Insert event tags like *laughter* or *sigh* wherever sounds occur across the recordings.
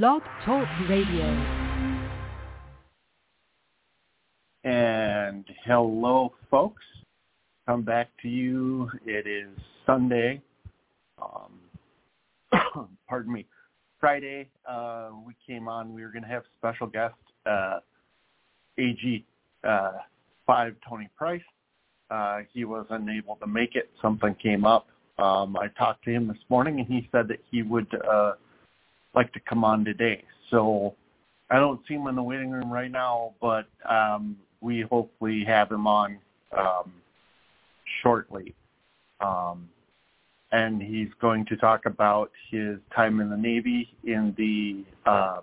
Blog Talk Radio. And hello, folks. Come back to you. It is Sunday. Um, *coughs* pardon me. Friday, uh, we came on. We were going to have special guest uh, AG uh, five Tony Price. Uh, he was unable to make it. Something came up. Um, I talked to him this morning, and he said that he would uh, like to come on today. So I don't see him in the waiting room right now, but um, we hopefully have him on um, shortly. Um, and he's going to talk about his time in the Navy in the um,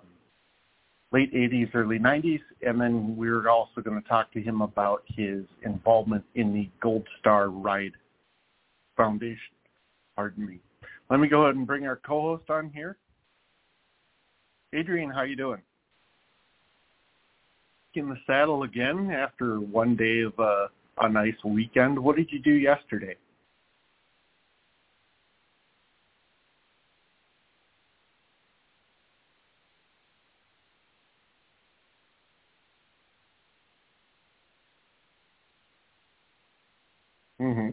late 80s, early 90s, and then we're also going to talk to him about his involvement in the Gold Star Ride Foundation. Pardon me. Let me go ahead and bring our co-host on here. Adrian, how you doing? In the saddle again after one day of uh, a nice weekend. What did you do yesterday? Mm-hmm.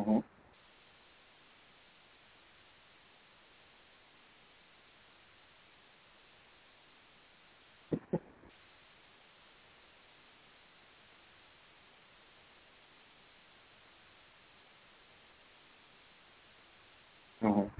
Mm-hmm. Mm-hmm.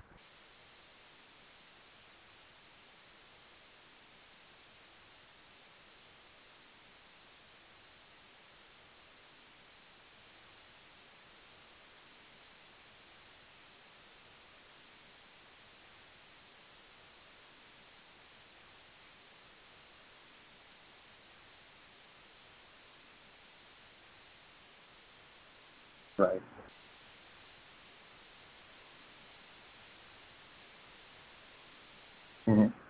Right. Mm-hmm.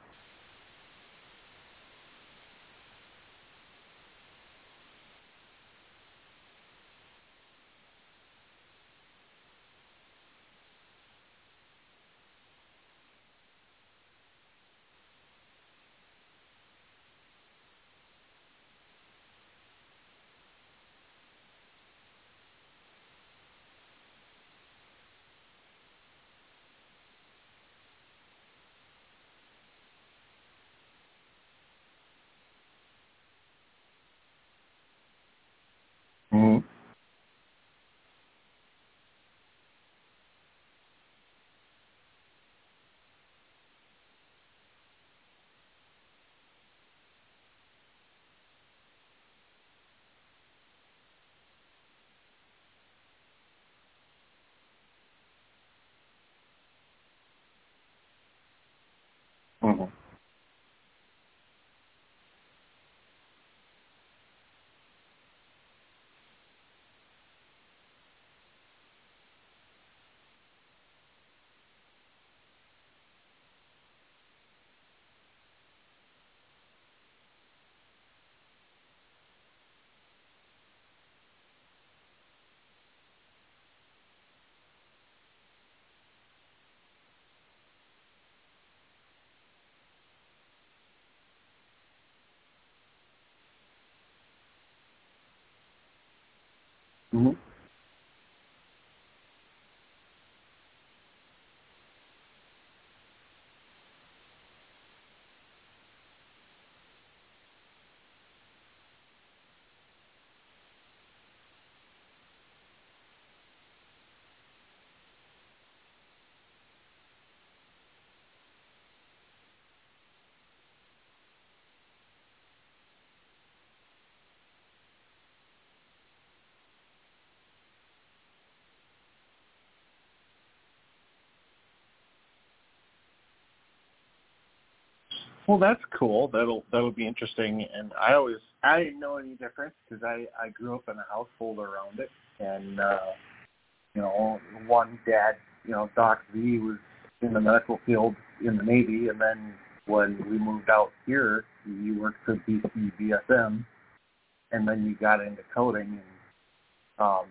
Mm-hmm. Mm-hmm. Mm-hmm. Well, that's cool. That'll that'll be interesting. And I always I didn't know any difference because I I grew up in a household around it, and uh, you know, one dad, you know, Doc V was in the medical field in the Navy, and then when we moved out here, he worked for BC BSM, and then you got into coding. And um,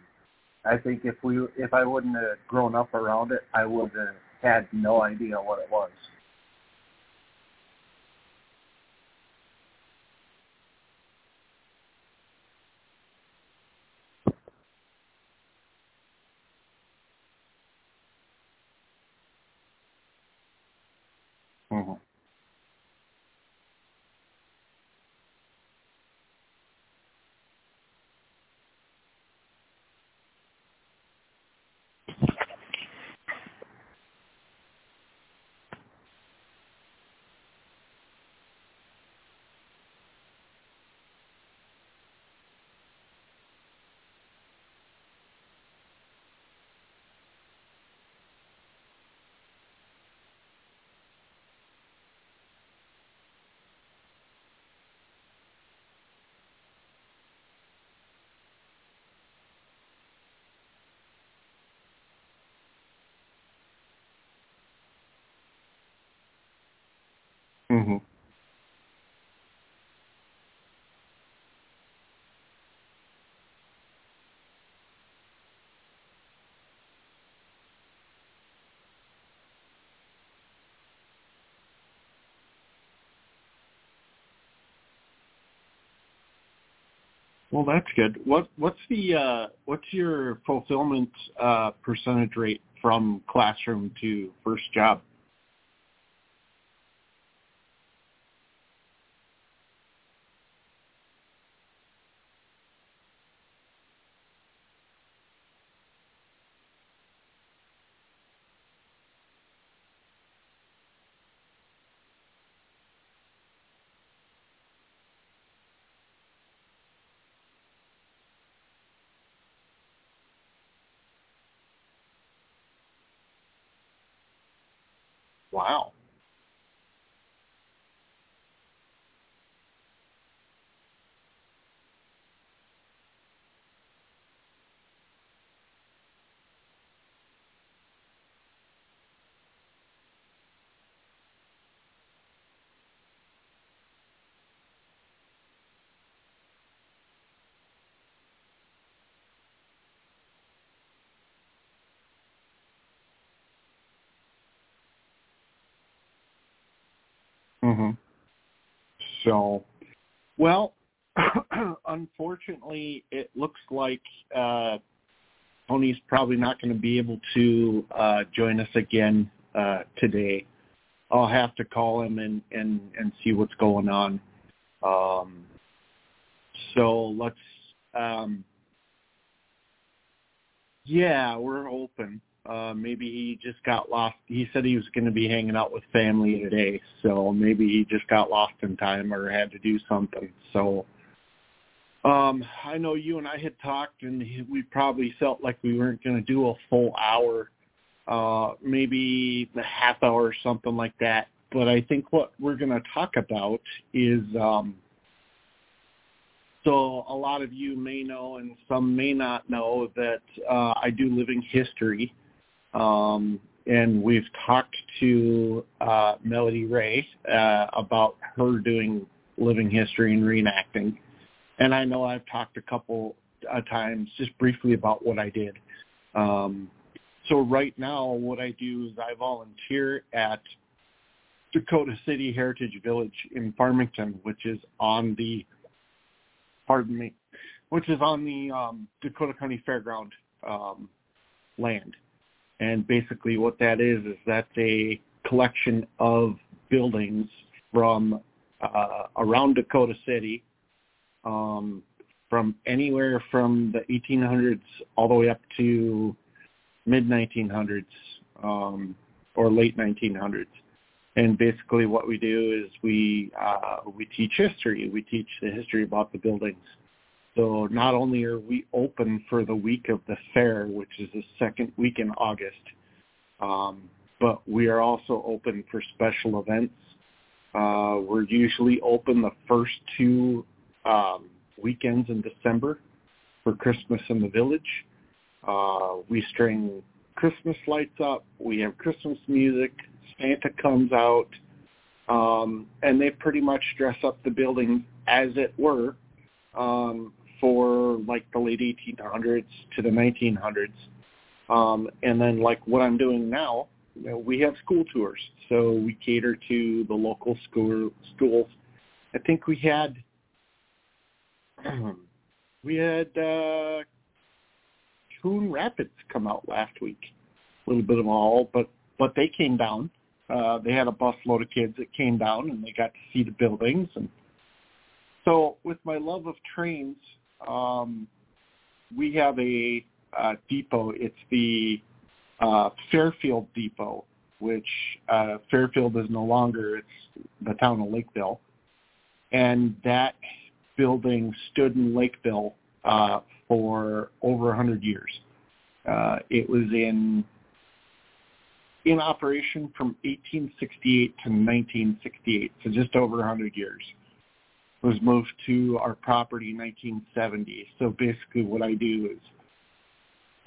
I think if we if I wouldn't have grown up around it, I would have had no idea what it was. Mm-hmm. Mm-hmm. Well, that's good. What what's the uh, what's your fulfillment uh, percentage rate from classroom to first job? Wow. Mm-hmm. So, well, *clears throat* unfortunately, it looks like uh, Tony's probably not going to be able to uh, join us again uh, today. I'll have to call him and, and, and see what's going on. Um, so let's, um, yeah, we're open. Uh, maybe he just got lost. He said he was going to be hanging out with family today, so maybe he just got lost in time or had to do something. So um, I know you and I had talked, and we probably felt like we weren't going to do a full hour, uh, maybe a half hour or something like that. But I think what we're going to talk about is um, – so a lot of you may know and some may not know that uh, I do living history. Um, and we've talked to uh, Melody Ray uh, about her doing living history and reenacting. And I know I've talked a couple of times just briefly about what I did. Um, so right now what I do is I volunteer at Dakota City Heritage Village in Farmington, which is on the pardon me, which is on the um, Dakota County Fairground um, land. And basically what that is, is that's a collection of buildings from uh, around Dakota City, um, from anywhere from the 1800s all the way up to mid 1900s um, or late 1900s. And basically, what we do is we uh, we teach history. We teach the history about the buildings. So not only are we open for the week of the fair, which is the second week in August, um, but we are also open for special events Uh, we're usually open the first two um, weekends in December for Christmas in the village. Uh, we string Christmas lights up. We have Christmas music. Santa comes out, um, and they pretty much dress up the building as it were um, for like the late 1800s to the 1900s. Um, and then like what I'm doing now, you know, we have school tours, so we cater to the local school schools. I think we had *clears throat* we had uh, Coon Rapids come out last week. A little bit of all, but but they came down. Uh, they had a bus load of kids that came down and they got to see the buildings. And so, with my love of trains, um, we have a depot. It's the uh, Fairfield Depot, which uh, Fairfield is no longer. It's the town of Lakeville, and that building stood in Lakeville uh, for over a hundred years. Uh, it was in in operation from 1868 to 1968, so just over 100 years. Was moved to our property in 1970. So basically what I do is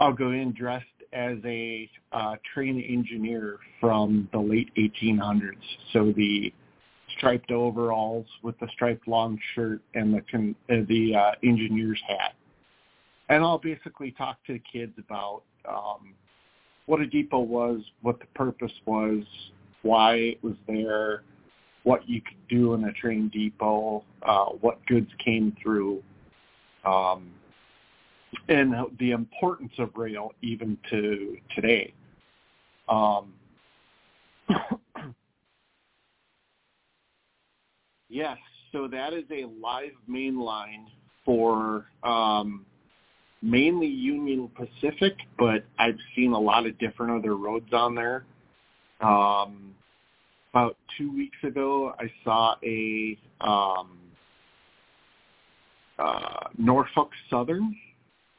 I'll go in dressed as a uh, train engineer from the late 1800s. So the striped overalls with the striped long shirt and the con- uh, the uh, engineer's hat. And I'll basically talk to the kids about um, what a depot was, what the purpose was, why it was there, what you could do in a train depot, uh, what goods came through, um, and the importance of rail even to today. Um, *coughs* yes, so that is a live main line for um, mainly Union Pacific, but I've seen a lot of different other roads on there. Um, about two weeks ago, I saw a um, uh, Norfolk Southern.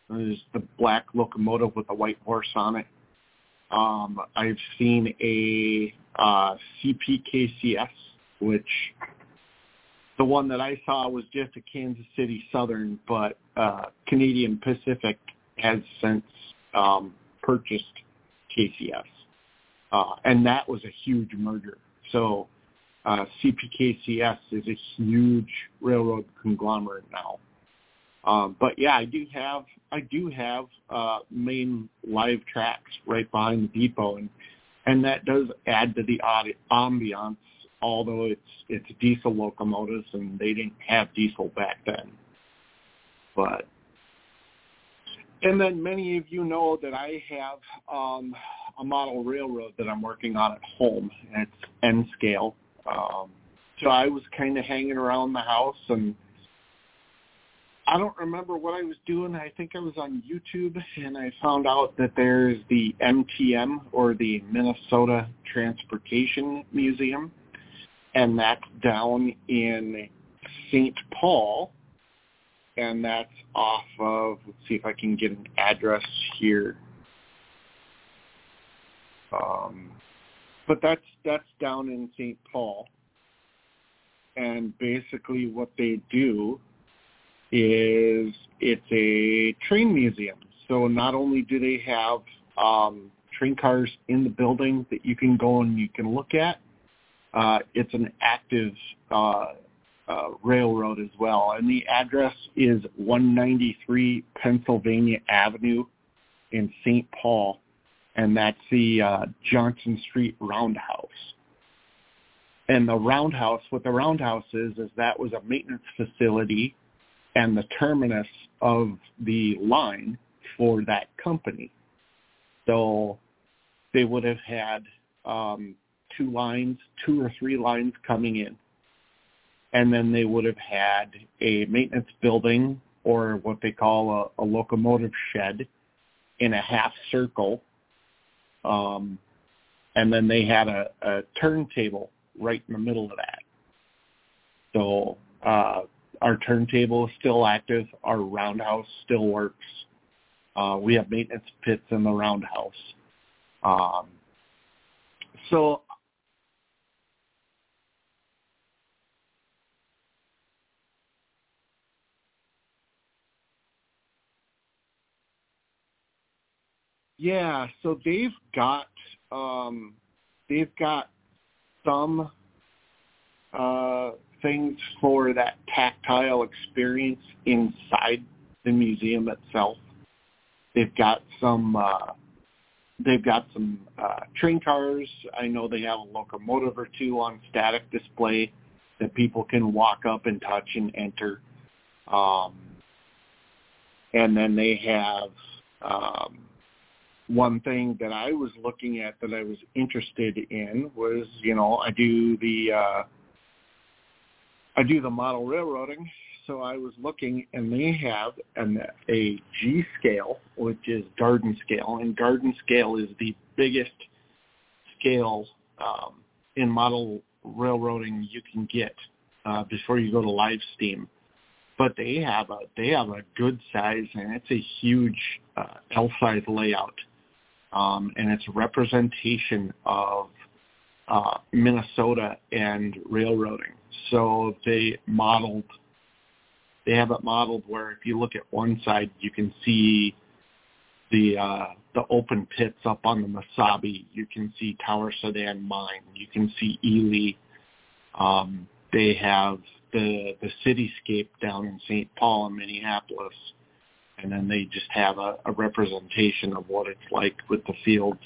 There's the black locomotive with the white horse on it. Um, I've seen a uh, CPKCS, which the one that I saw was just a Kansas City Southern, but uh, Canadian Pacific has since um, purchased KCS, uh, and that was a huge merger. So uh, CPKCS is a huge railroad conglomerate now. Um, but yeah, I do have I do have uh, main live tracks right behind the depot, and and that does add to the ambiance although it's it's diesel locomotives and they didn't have diesel back then. But and then many of you know that I have um, a model railroad that I'm working on at home. And it's N scale. Um, so I was kind of hanging around the house and I don't remember what I was doing. I think I was on YouTube and I found out that there's the MTM or the Minnesota Transportation Museum and that's down in St. Paul, and that's off of, let's see if I can get an address here. Um, but that's that's down in St. Paul, and basically what they do is it's a train museum. So not only do they have um, train cars in the building that you can go and you can look at, uh, it's an active uh, uh, railroad as well. And the address is 193 Pennsylvania Avenue in St. Paul, and that's the uh, Jackson Street Roundhouse. And the Roundhouse, what the Roundhouse is, is that was a maintenance facility and the terminus of the line for that company. So they would have had um, two lines, two or three lines coming in. And then they would have had a maintenance building or what they call a, a locomotive shed in a half circle. Um, and then they had a, a turntable right in the middle of that. So uh, our turntable is still active. Our roundhouse still works. Uh, we have maintenance pits in the roundhouse. Um, so Yeah, so they've got um, they've got some uh, things for that tactile experience inside the museum itself. They've got some uh, they've got some uh, train cars. I know they have a locomotive or two on static display that people can walk up and touch and enter. Um, and then they have um, one thing that I was looking at that I was interested in was, you know, I do the uh, I do the model railroading, so I was looking, and they have an, a G scale, which is Garden scale, and Garden scale is the biggest scale um, in model railroading you can get uh, before you go to live steam. But they have a they have a good size, and it's a huge uh, L size layout, um, and it's a representation of uh, Minnesota and railroading. So they modeled they have it modeled where if you look at one side, you can see the uh, the open pits up on the Mesabi. You can see Tower Soudan Mine. You can see Ely. Um, they have the the cityscape down in St. Paul and Minneapolis, and then they just have a, a representation of what it's like with the fields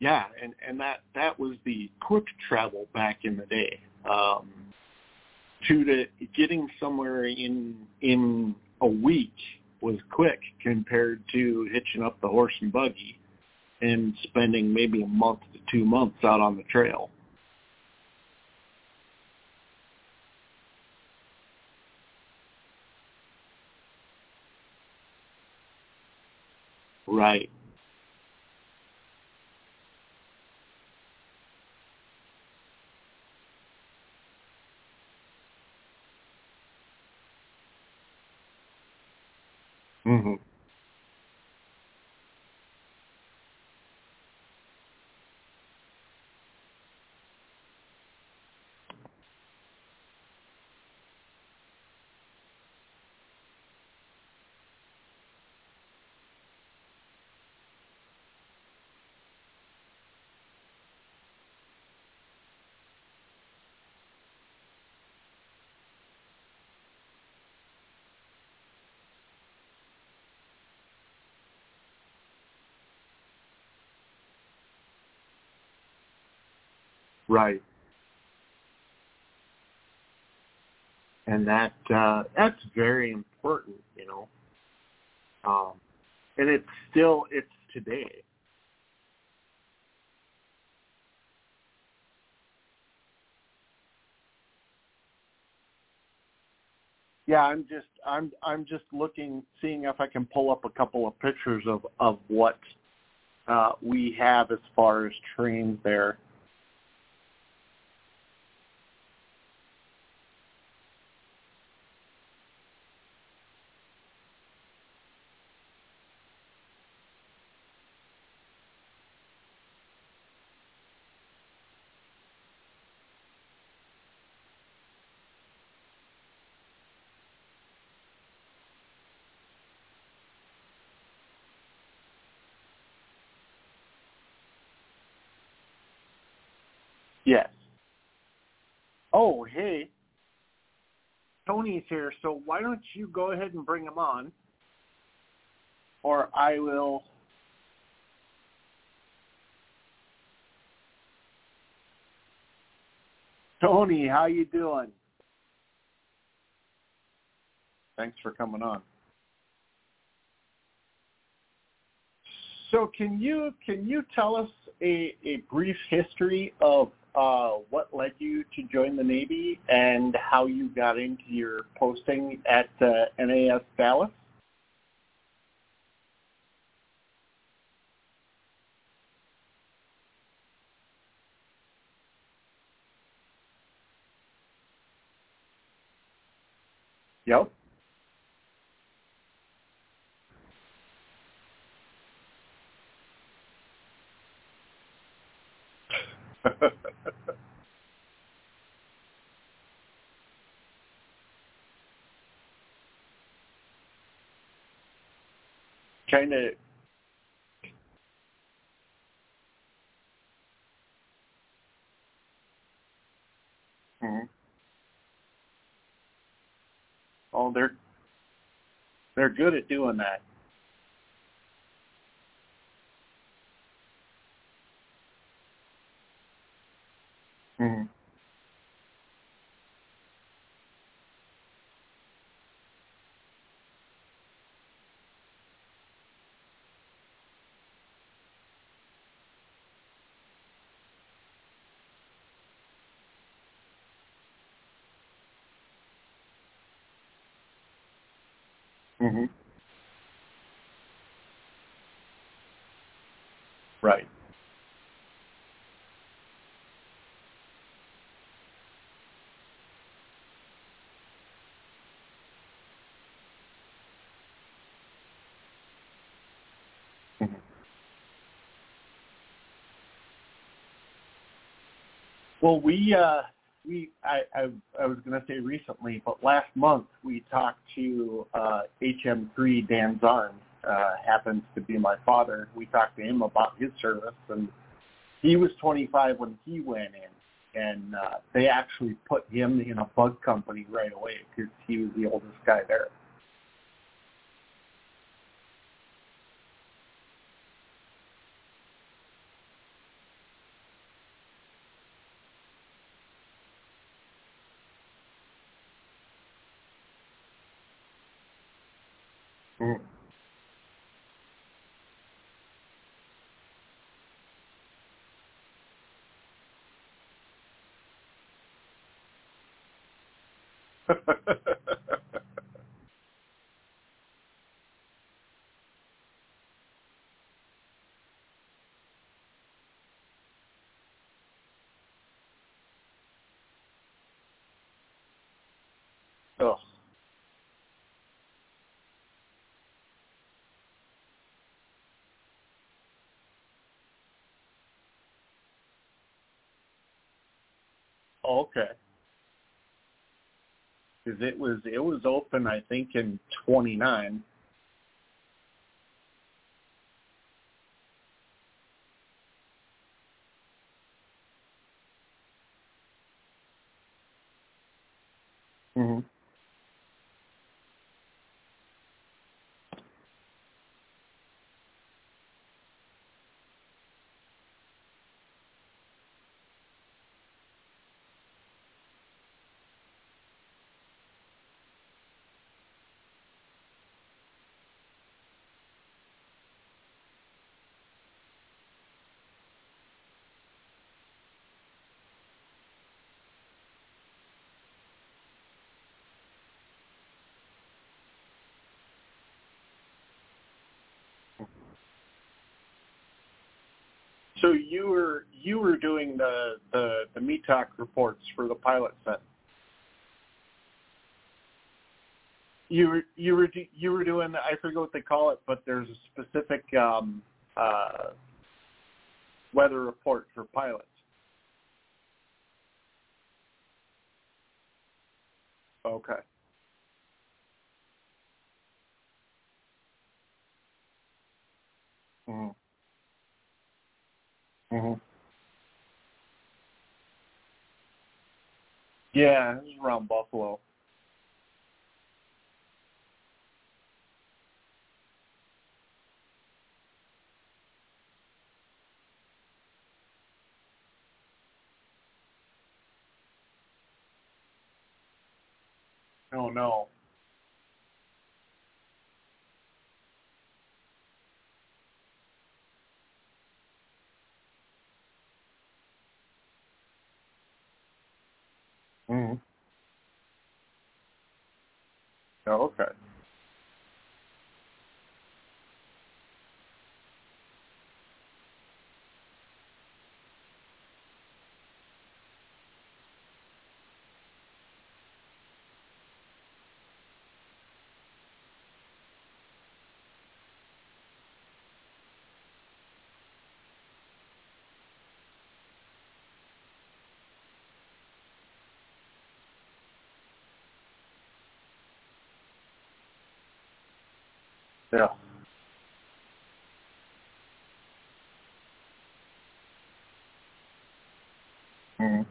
yeah, and and that that was the quick travel back in the day. Um, to the getting somewhere in in a week was quick compared to hitching up the horse and buggy and spending maybe a month to two months out on the trail. Right. hmm Right. And that uh, that's very important, you know. Um, and it's still it's today. Yeah, I'm just I'm I'm just looking, seeing if I can pull up a couple of pictures of of what uh, we have as far as trains there. Yes. Oh, hey. Tony's here, so why don't you go ahead and bring him on? Or I will Tony, how you doing? Thanks for coming on. So can you can you tell us a, a brief history of uh, what led you to join the Navy and how you got into your posting at uh, NAS Dallas. Yep. Kind of hmm Oh, they're they're good at doing that. hmm hmm Right. hmm Well, we uh, we I, I I was going to say recently, but last month we talked to uh, HM3 Dan Zarn. Uh, happens to be my father. We talked to him about his service, and he was 25 when he went in, and uh, they actually put him in a bug company right away because he was the oldest guy there. Mm. *laughs* Oh. oh, okay. Because it was it was open, I think, in 29. Mm-hmm. So you were you were doing the the the METOC reports for the pilot set. You were you were you were doing I forget what they call it, but there's a specific um, uh, weather report for pilots. Okay. hmm hmm Yeah, it was around Buffalo. Oh no. hmm Oh, Oh, okay. Yeah. Mm.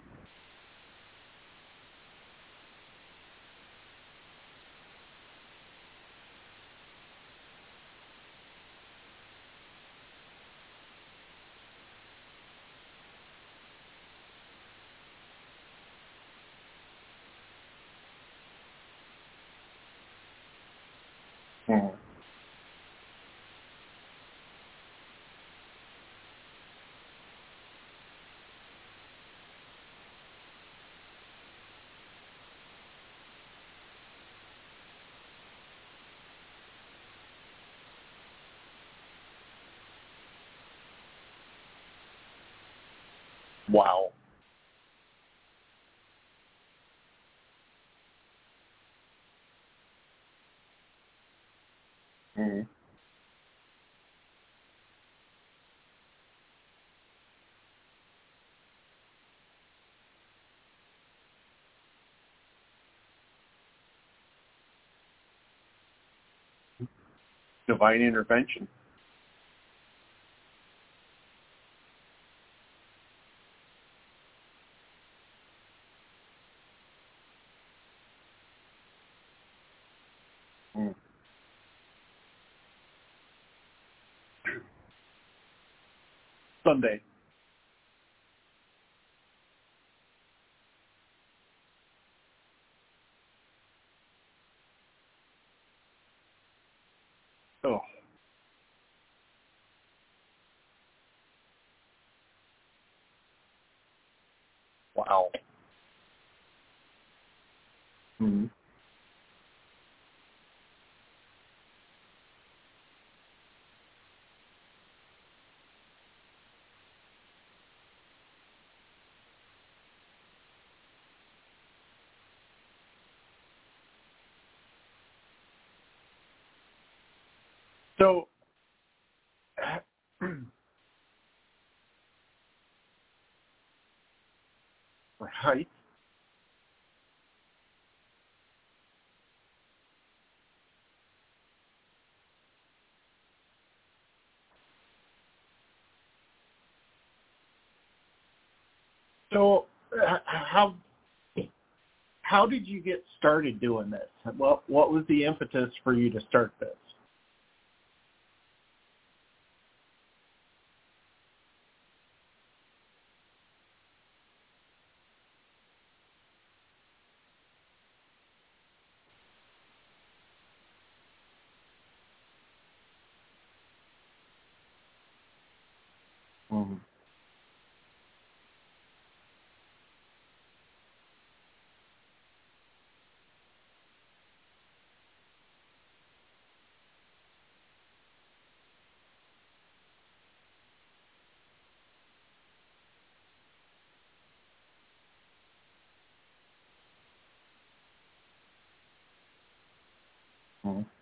Mm. Wow. Mm. Divine intervention. Mm. Sunday. Oh. Wow. Mm. So, *clears throat* right. So, *clears throat* how how did you get started doing this? What what was the impetus for you to start this? Mm-hmm.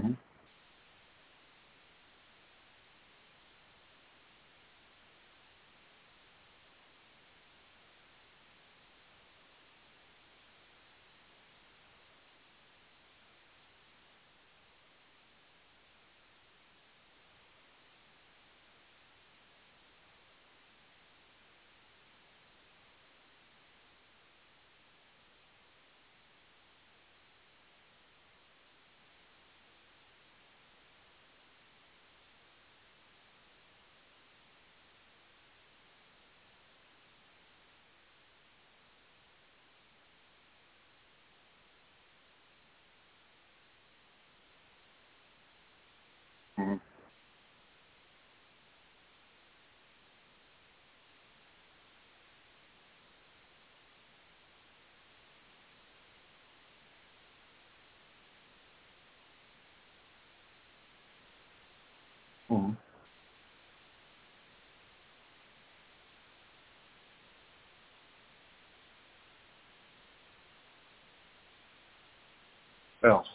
Mm-hmm. Mm-hmm. Else.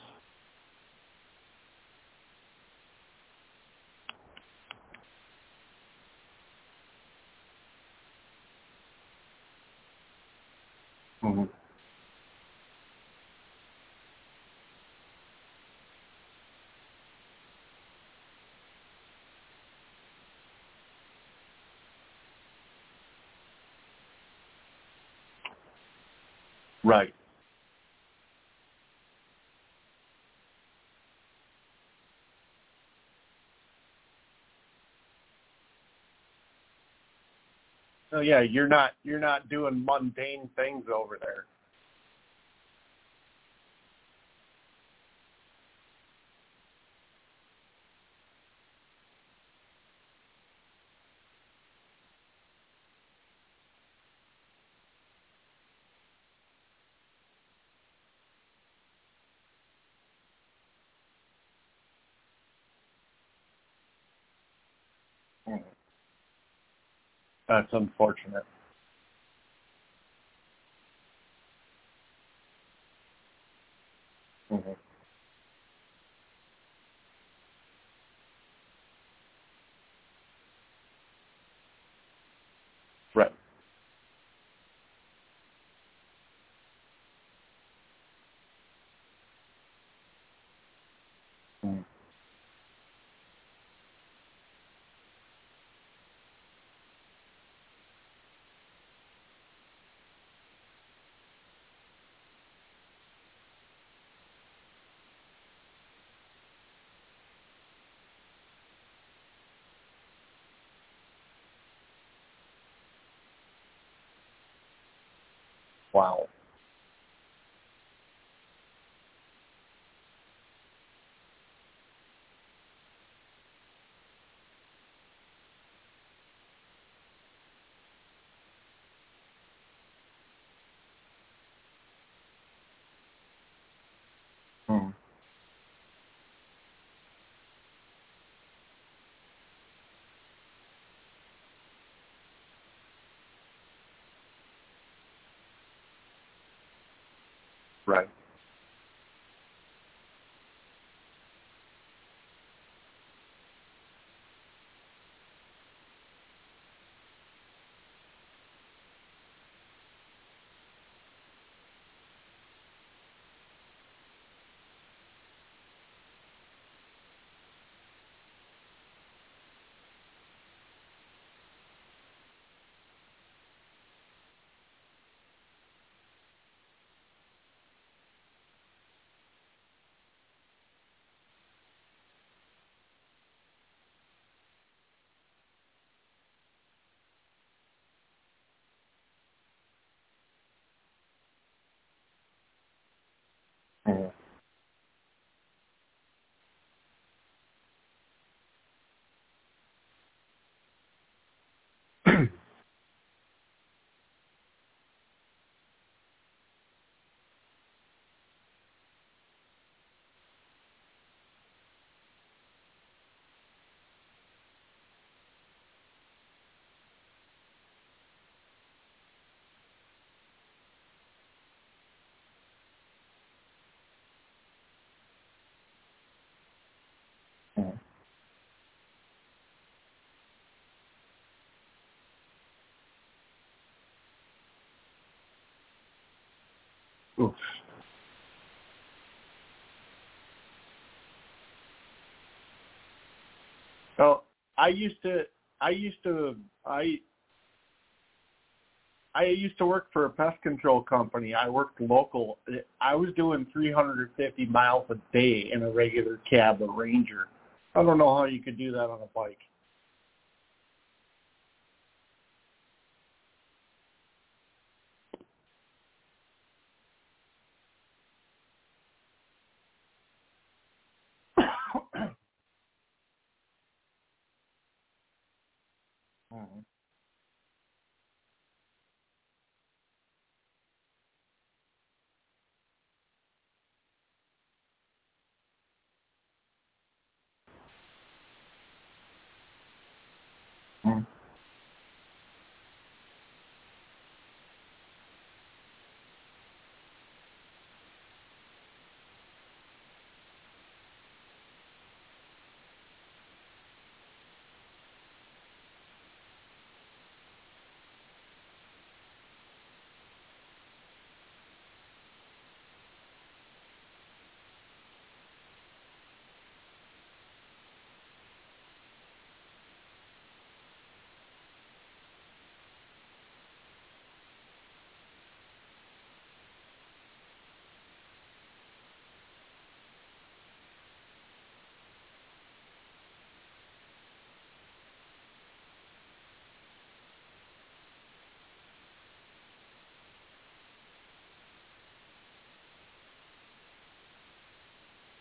Mm-hmm. Right. So yeah, you're not you're not doing mundane things over there. Mm-hmm. That's unfortunate. Mm-hmm. Right. Mm-hmm. Wow. Mm-hmm. Right. Oof. Well, I used to, I used to, I, I used to work for a pest control company. I worked local. I was doing 350 miles a day in a regular cab, a Ranger. I don't know how you could do that on a bike.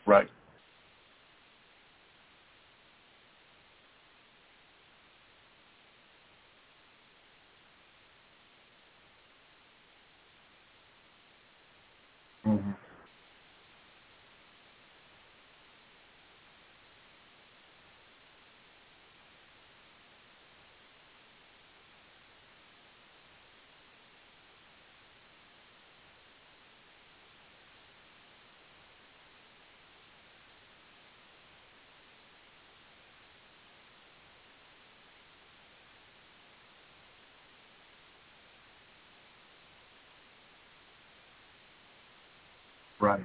Right. hmm Right.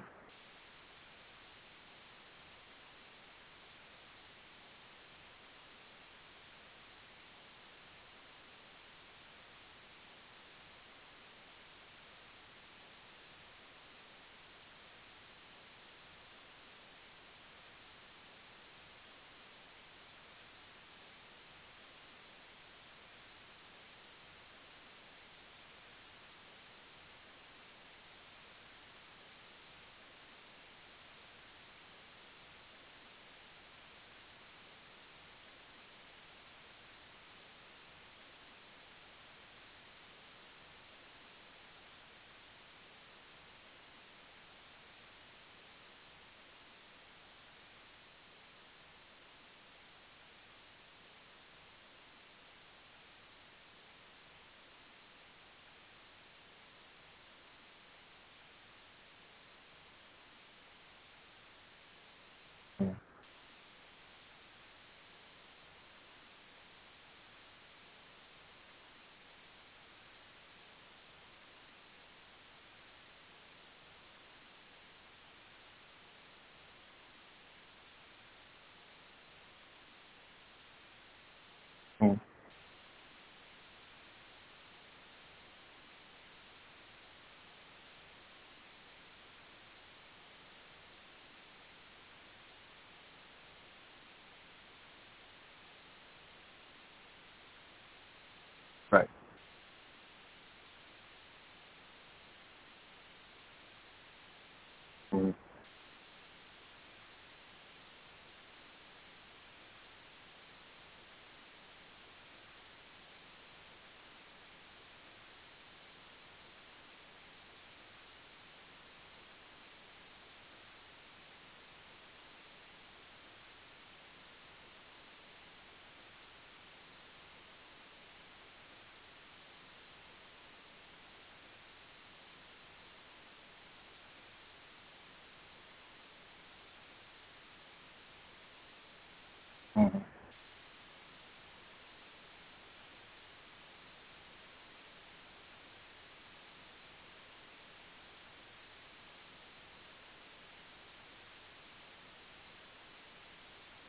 Mm-hmm.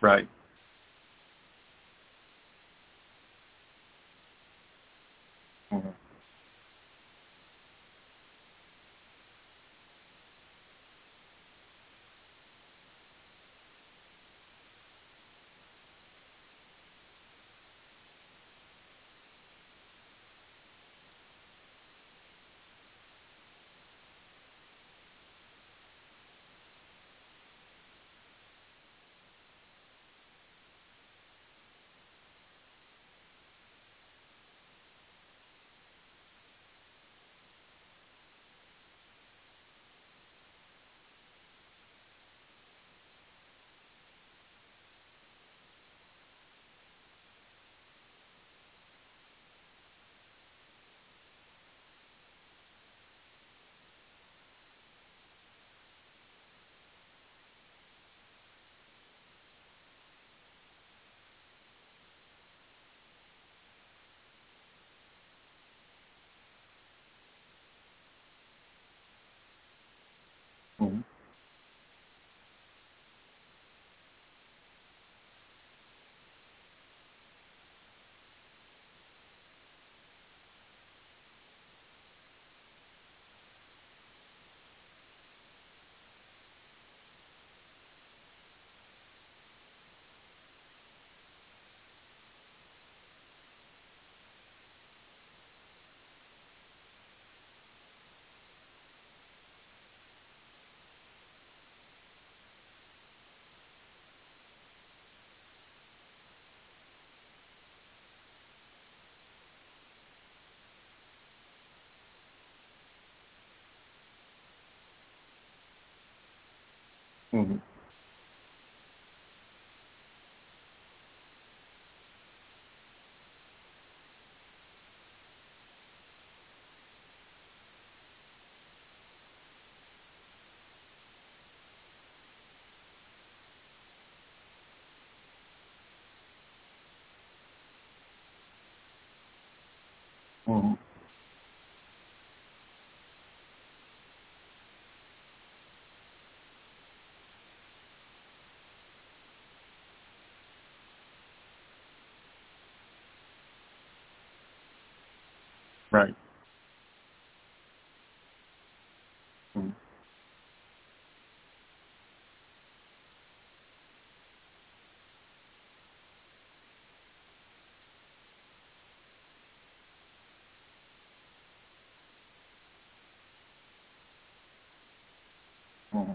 Right Mm-hmm. Mm-hmm. Mm-hmm. Right. Mm-hmm. Mm-hmm.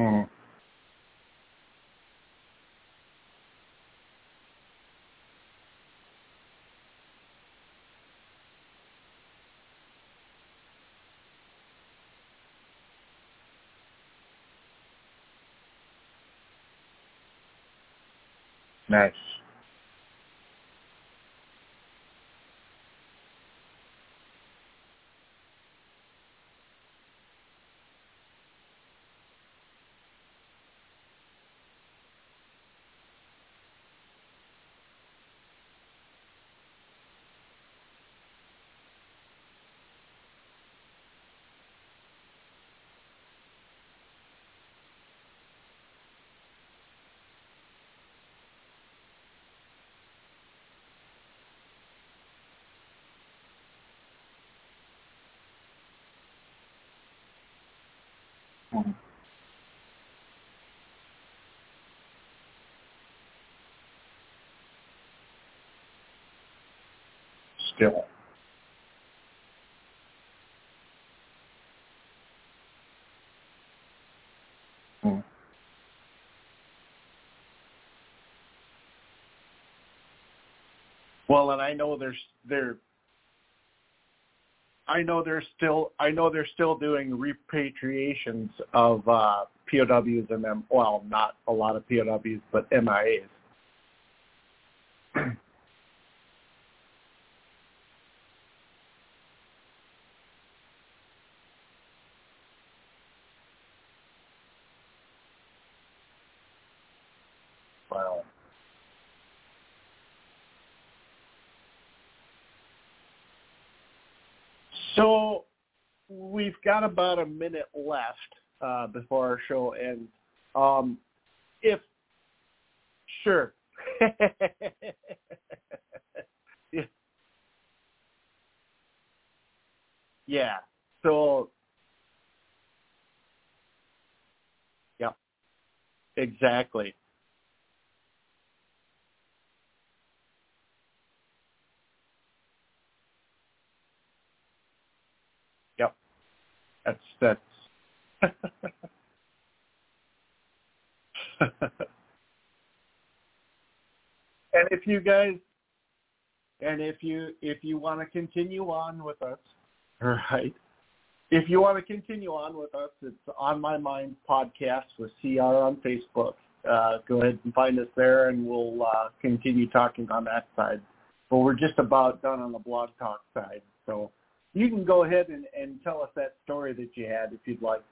Mm-hmm. Nice. Still. Mm-hmm. Well, and I know there's there I know they're still I know they're still doing repatriations of uh, POWs and them. Well, not a lot of POWs, but MIAs. wow. So we've got about a minute left uh, before our show ends. Um, if sure. yeah. *laughs* yeah. So yeah. Exactly. Yep. That's that's *laughs* and if you guys and if you if you want to continue on with us, all right. If you want to continue on with us, it's on my mind podcast with CR on Facebook. Uh, go ahead and find us there, and we'll uh, continue talking on that side. But we're just about done on the blog talk side, so you can go ahead and, and tell us that story that you had if you'd like.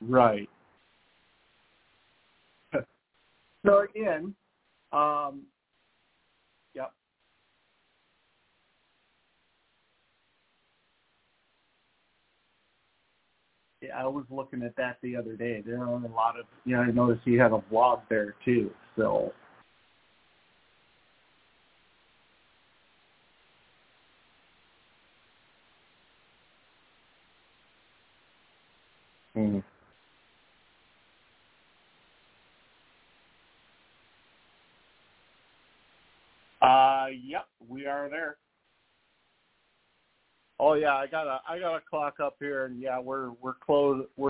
Right. *laughs* so again, um, yep. Yeah, I was looking at that the other day. There are a lot of, you know, I noticed you had a vlog there too. So, mm. uh, yep, we are there. Oh yeah, I got a I got a clock up here, and yeah, we're we're close. We're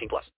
18 plus.